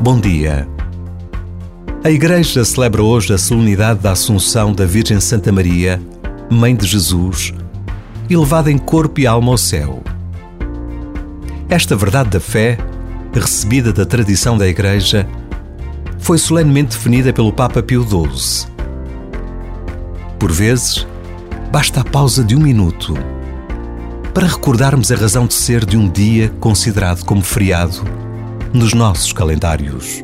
Bom dia. A Igreja celebra hoje a solenidade da Assunção da Virgem Santa Maria, Mãe de Jesus, elevada em corpo e alma ao céu. Esta verdade da fé, recebida da tradição da Igreja, foi solenemente definida pelo Papa Pio XII. Por vezes, basta a pausa de um minuto para recordarmos a razão de ser de um dia considerado como feriado nos nossos calendários.